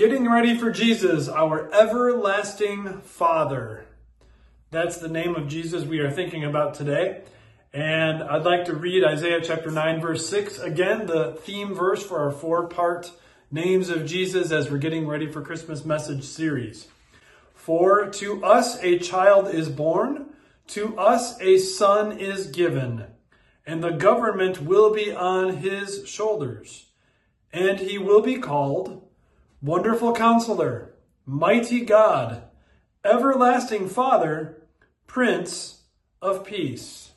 Getting ready for Jesus, our everlasting Father. That's the name of Jesus we are thinking about today. And I'd like to read Isaiah chapter 9, verse 6. Again, the theme verse for our four part names of Jesus as we're getting ready for Christmas message series. For to us a child is born, to us a son is given, and the government will be on his shoulders. And he will be called Wonderful Counselor, Mighty God, Everlasting Father, Prince of Peace.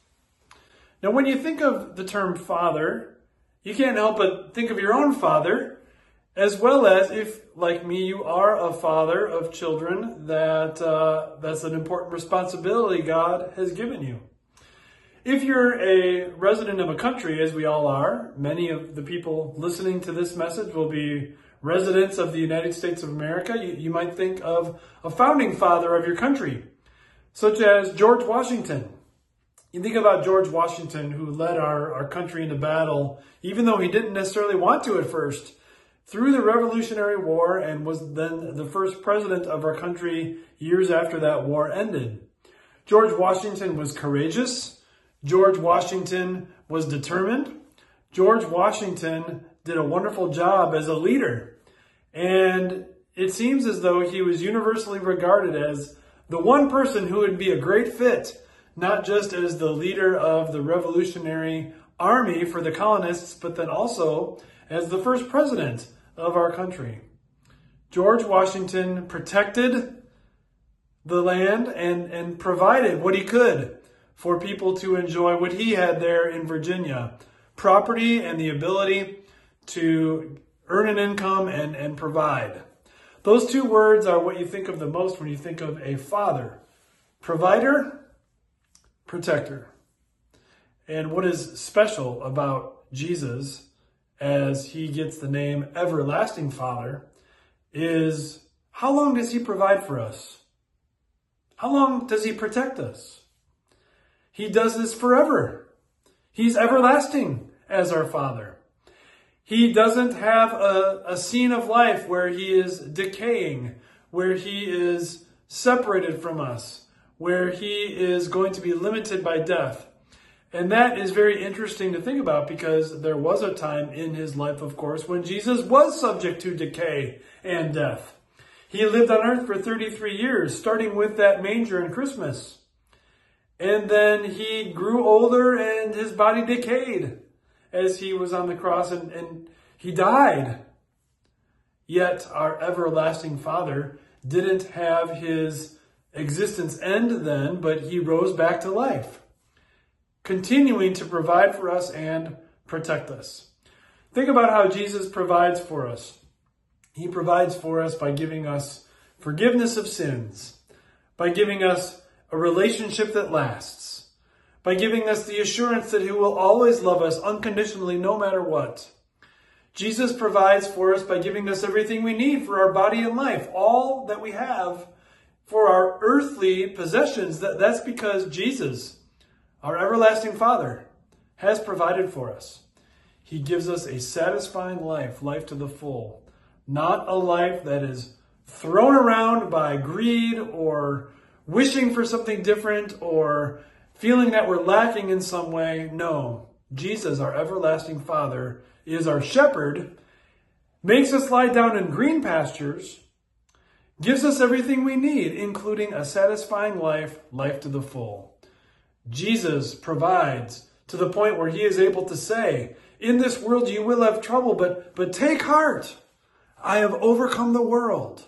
Now, when you think of the term father, you can't help but think of your own father, as well as if, like me, you are a father of children, that uh, that's an important responsibility God has given you. If you're a resident of a country, as we all are, many of the people listening to this message will be residents of the United States of America, you, you might think of a founding father of your country, such as George Washington. You think about George Washington, who led our, our country into battle, even though he didn't necessarily want to at first, through the Revolutionary War and was then the first president of our country years after that war ended. George Washington was courageous. George Washington was determined. George Washington did a wonderful job as a leader. And it seems as though he was universally regarded as the one person who would be a great fit, not just as the leader of the Revolutionary Army for the colonists, but then also as the first president of our country. George Washington protected the land and, and provided what he could for people to enjoy what he had there in Virginia property and the ability to earn an income and, and provide. Those two words are what you think of the most when you think of a father. Provider, protector. And what is special about Jesus as he gets the name Everlasting Father is how long does he provide for us? How long does he protect us? He does this forever. He's everlasting as our Father. He doesn't have a, a scene of life where he is decaying, where he is separated from us, where he is going to be limited by death. And that is very interesting to think about because there was a time in his life, of course, when Jesus was subject to decay and death. He lived on earth for 33 years, starting with that manger and Christmas. And then he grew older and his body decayed as he was on the cross and, and he died. Yet our everlasting Father didn't have his existence end then, but he rose back to life, continuing to provide for us and protect us. Think about how Jesus provides for us. He provides for us by giving us forgiveness of sins, by giving us a relationship that lasts, by giving us the assurance that He will always love us unconditionally no matter what. Jesus provides for us by giving us everything we need for our body and life, all that we have for our earthly possessions. That's because Jesus, our everlasting Father, has provided for us. He gives us a satisfying life, life to the full, not a life that is thrown around by greed or wishing for something different or feeling that we're lacking in some way. No, Jesus, our everlasting Father, is our shepherd, makes us lie down in green pastures, gives us everything we need, including a satisfying life, life to the full. Jesus provides to the point where he is able to say, in this world you will have trouble, but, but take heart. I have overcome the world.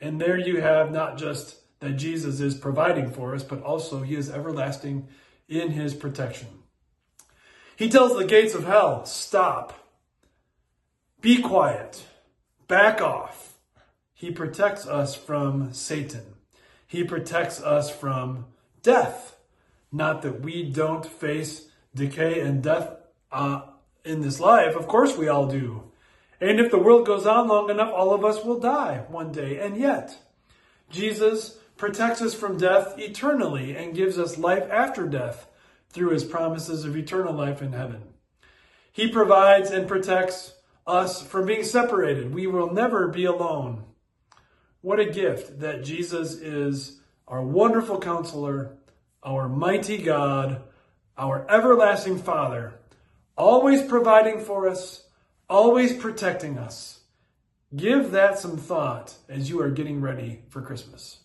And there you have not just that Jesus is providing for us, but also he is everlasting in his protection. He tells the gates of hell, stop, be quiet, back off. He protects us from Satan. He protects us from death. Not that we don't face decay and death uh, in this life. Of course we all do. And if the world goes on long enough, all of us will die one day. And yet, Jesus protects us from death eternally and gives us life after death through his promises of eternal life in heaven. He provides and protects us from being separated. We will never be alone. What a gift that Jesus is our wonderful counselor, our mighty God, our everlasting Father, always providing for us, always protecting us. Give that some thought as you are getting ready for Christmas.